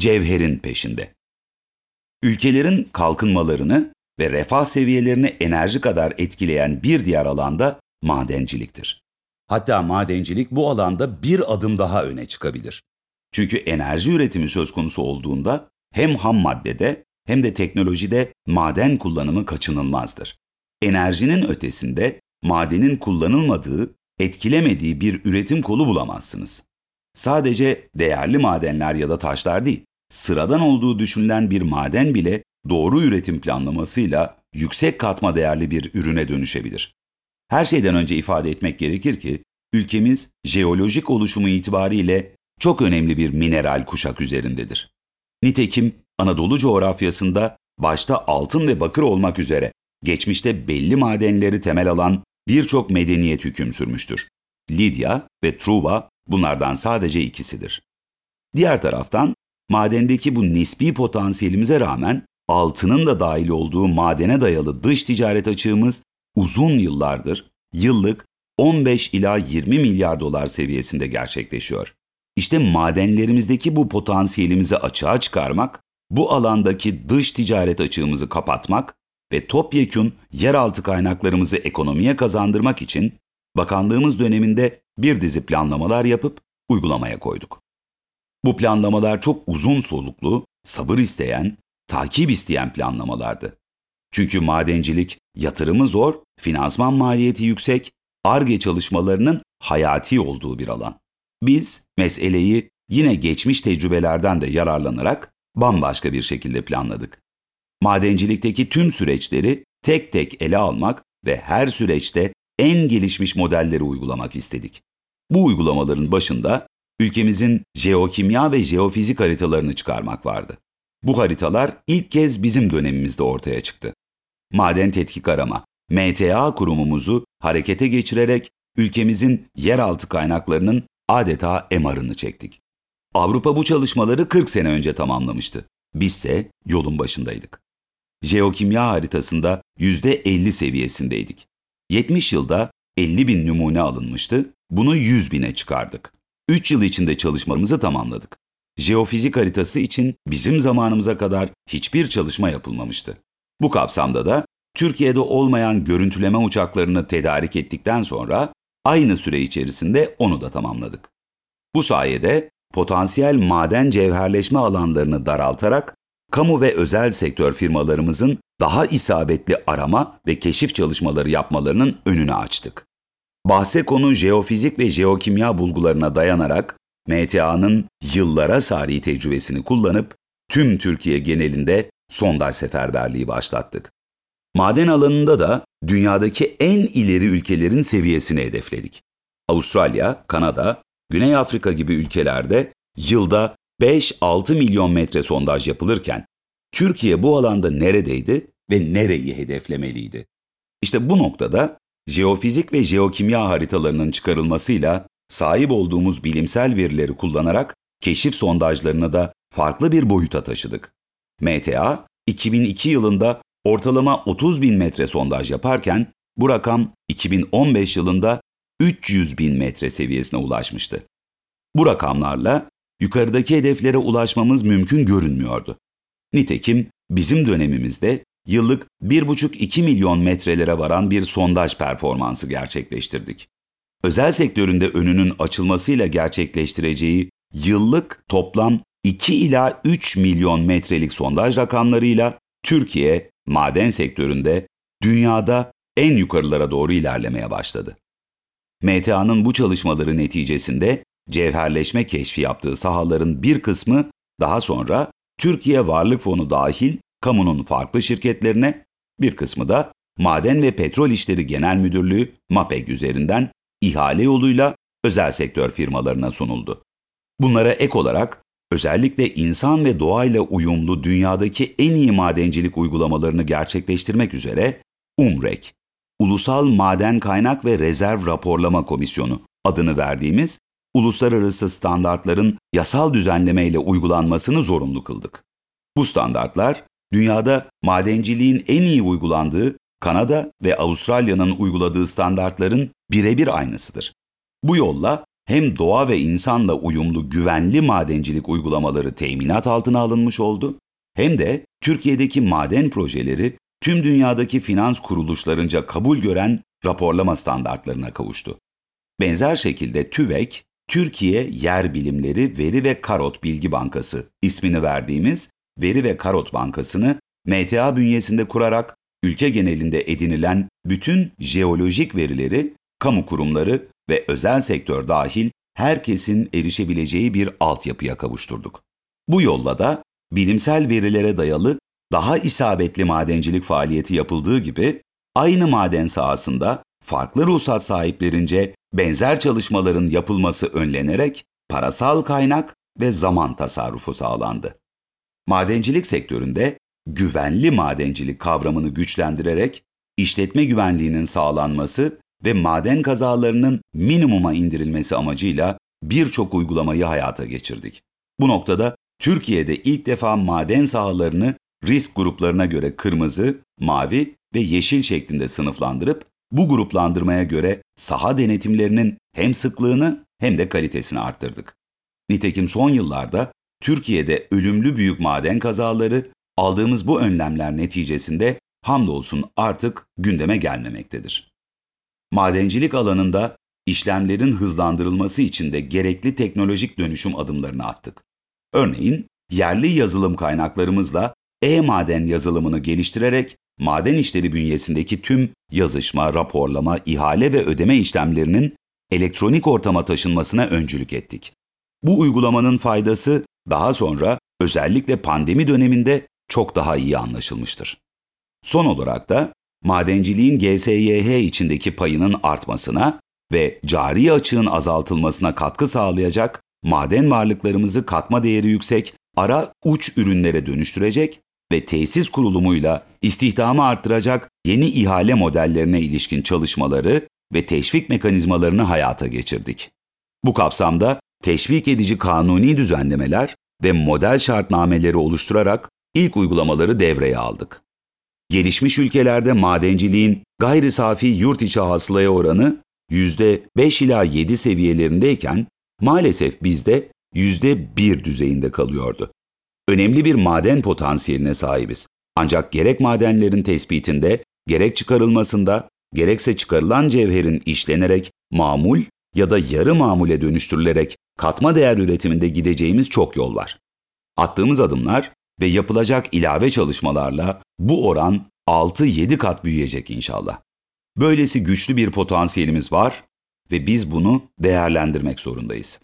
cevherin peşinde. Ülkelerin kalkınmalarını ve refah seviyelerini enerji kadar etkileyen bir diğer alanda madenciliktir. Hatta madencilik bu alanda bir adım daha öne çıkabilir. Çünkü enerji üretimi söz konusu olduğunda hem ham maddede hem de teknolojide maden kullanımı kaçınılmazdır. Enerjinin ötesinde madenin kullanılmadığı, etkilemediği bir üretim kolu bulamazsınız. Sadece değerli madenler ya da taşlar değil, sıradan olduğu düşünülen bir maden bile doğru üretim planlamasıyla yüksek katma değerli bir ürüne dönüşebilir. Her şeyden önce ifade etmek gerekir ki ülkemiz jeolojik oluşumu itibariyle çok önemli bir mineral kuşak üzerindedir. Nitekim Anadolu coğrafyasında başta altın ve bakır olmak üzere geçmişte belli madenleri temel alan birçok medeniyet hüküm sürmüştür. Lidya ve Truva bunlardan sadece ikisidir. Diğer taraftan madendeki bu nispi potansiyelimize rağmen altının da dahil olduğu madene dayalı dış ticaret açığımız uzun yıllardır yıllık 15 ila 20 milyar dolar seviyesinde gerçekleşiyor. İşte madenlerimizdeki bu potansiyelimizi açığa çıkarmak, bu alandaki dış ticaret açığımızı kapatmak ve topyekün yeraltı kaynaklarımızı ekonomiye kazandırmak için bakanlığımız döneminde bir dizi planlamalar yapıp uygulamaya koyduk. Bu planlamalar çok uzun soluklu, sabır isteyen, takip isteyen planlamalardı. Çünkü madencilik yatırımı zor, finansman maliyeti yüksek, ARGE çalışmalarının hayati olduğu bir alan. Biz meseleyi yine geçmiş tecrübelerden de yararlanarak bambaşka bir şekilde planladık. Madencilikteki tüm süreçleri tek tek ele almak ve her süreçte en gelişmiş modelleri uygulamak istedik. Bu uygulamaların başında ülkemizin jeokimya ve jeofizik haritalarını çıkarmak vardı. Bu haritalar ilk kez bizim dönemimizde ortaya çıktı. Maden Tetkik Arama, MTA kurumumuzu harekete geçirerek ülkemizin yeraltı kaynaklarının adeta emarını çektik. Avrupa bu çalışmaları 40 sene önce tamamlamıştı. Bizse yolun başındaydık. Jeokimya haritasında %50 seviyesindeydik. 70 yılda 50 bin numune alınmıştı, bunu 100 bine çıkardık. 3 yıl içinde çalışmalarımızı tamamladık. Jeofizik haritası için bizim zamanımıza kadar hiçbir çalışma yapılmamıştı. Bu kapsamda da Türkiye'de olmayan görüntüleme uçaklarını tedarik ettikten sonra aynı süre içerisinde onu da tamamladık. Bu sayede potansiyel maden cevherleşme alanlarını daraltarak kamu ve özel sektör firmalarımızın daha isabetli arama ve keşif çalışmaları yapmalarının önünü açtık. Bahse konu jeofizik ve jeokimya bulgularına dayanarak MTA'nın yıllara sari tecrübesini kullanıp tüm Türkiye genelinde sondaj seferberliği başlattık. Maden alanında da dünyadaki en ileri ülkelerin seviyesini hedefledik. Avustralya, Kanada, Güney Afrika gibi ülkelerde yılda 5-6 milyon metre sondaj yapılırken Türkiye bu alanda neredeydi ve nereyi hedeflemeliydi? İşte bu noktada jeofizik ve jeokimya haritalarının çıkarılmasıyla sahip olduğumuz bilimsel verileri kullanarak keşif sondajlarını da farklı bir boyuta taşıdık. MTA, 2002 yılında ortalama 30 bin metre sondaj yaparken bu rakam 2015 yılında 300 bin metre seviyesine ulaşmıştı. Bu rakamlarla yukarıdaki hedeflere ulaşmamız mümkün görünmüyordu. Nitekim bizim dönemimizde yıllık 1,5-2 milyon metrelere varan bir sondaj performansı gerçekleştirdik. Özel sektöründe önünün açılmasıyla gerçekleştireceği yıllık toplam 2 ila 3 milyon metrelik sondaj rakamlarıyla Türkiye maden sektöründe dünyada en yukarılara doğru ilerlemeye başladı. MTA'nın bu çalışmaları neticesinde cevherleşme keşfi yaptığı sahaların bir kısmı daha sonra Türkiye Varlık Fonu dahil kamunun farklı şirketlerine, bir kısmı da Maden ve Petrol İşleri Genel Müdürlüğü MAPEG üzerinden ihale yoluyla özel sektör firmalarına sunuldu. Bunlara ek olarak özellikle insan ve doğayla uyumlu dünyadaki en iyi madencilik uygulamalarını gerçekleştirmek üzere UMREK, Ulusal Maden Kaynak ve Rezerv Raporlama Komisyonu adını verdiğimiz uluslararası standartların yasal düzenlemeyle uygulanmasını zorunlu kıldık. Bu standartlar dünyada madenciliğin en iyi uygulandığı Kanada ve Avustralya'nın uyguladığı standartların birebir aynısıdır. Bu yolla hem doğa ve insanla uyumlu güvenli madencilik uygulamaları teminat altına alınmış oldu, hem de Türkiye'deki maden projeleri tüm dünyadaki finans kuruluşlarınca kabul gören raporlama standartlarına kavuştu. Benzer şekilde TÜVEK, Türkiye Yer Bilimleri Veri ve Karot Bilgi Bankası ismini verdiğimiz Veri ve Karot Bankası'nı MTA bünyesinde kurarak ülke genelinde edinilen bütün jeolojik verileri kamu kurumları ve özel sektör dahil herkesin erişebileceği bir altyapıya kavuşturduk. Bu yolla da bilimsel verilere dayalı daha isabetli madencilik faaliyeti yapıldığı gibi aynı maden sahasında farklı ruhsat sahiplerince benzer çalışmaların yapılması önlenerek parasal kaynak ve zaman tasarrufu sağlandı. Madencilik sektöründe güvenli madencilik kavramını güçlendirerek işletme güvenliğinin sağlanması ve maden kazalarının minimuma indirilmesi amacıyla birçok uygulamayı hayata geçirdik. Bu noktada Türkiye'de ilk defa maden sahalarını risk gruplarına göre kırmızı, mavi ve yeşil şeklinde sınıflandırıp bu gruplandırmaya göre saha denetimlerinin hem sıklığını hem de kalitesini arttırdık. Nitekim son yıllarda Türkiye'de ölümlü büyük maden kazaları aldığımız bu önlemler neticesinde hamdolsun artık gündeme gelmemektedir. Madencilik alanında işlemlerin hızlandırılması için de gerekli teknolojik dönüşüm adımlarını attık. Örneğin yerli yazılım kaynaklarımızla e-maden yazılımını geliştirerek maden işleri bünyesindeki tüm yazışma, raporlama, ihale ve ödeme işlemlerinin elektronik ortama taşınmasına öncülük ettik. Bu uygulamanın faydası daha sonra özellikle pandemi döneminde çok daha iyi anlaşılmıştır. Son olarak da madenciliğin GSYH içindeki payının artmasına ve cari açığın azaltılmasına katkı sağlayacak maden varlıklarımızı katma değeri yüksek ara uç ürünlere dönüştürecek ve tesis kurulumuyla istihdamı artıracak yeni ihale modellerine ilişkin çalışmaları ve teşvik mekanizmalarını hayata geçirdik. Bu kapsamda teşvik edici kanuni düzenlemeler ve model şartnameleri oluşturarak ilk uygulamaları devreye aldık. Gelişmiş ülkelerde madenciliğin gayri safi yurt içi hasılaya oranı %5 ila 7 seviyelerindeyken maalesef bizde %1 düzeyinde kalıyordu. Önemli bir maden potansiyeline sahibiz. Ancak gerek madenlerin tespitinde, gerek çıkarılmasında, gerekse çıkarılan cevherin işlenerek mamul ya da yarı mamule dönüştürülerek katma değer üretiminde gideceğimiz çok yol var. Attığımız adımlar ve yapılacak ilave çalışmalarla bu oran 6-7 kat büyüyecek inşallah. Böylesi güçlü bir potansiyelimiz var ve biz bunu değerlendirmek zorundayız.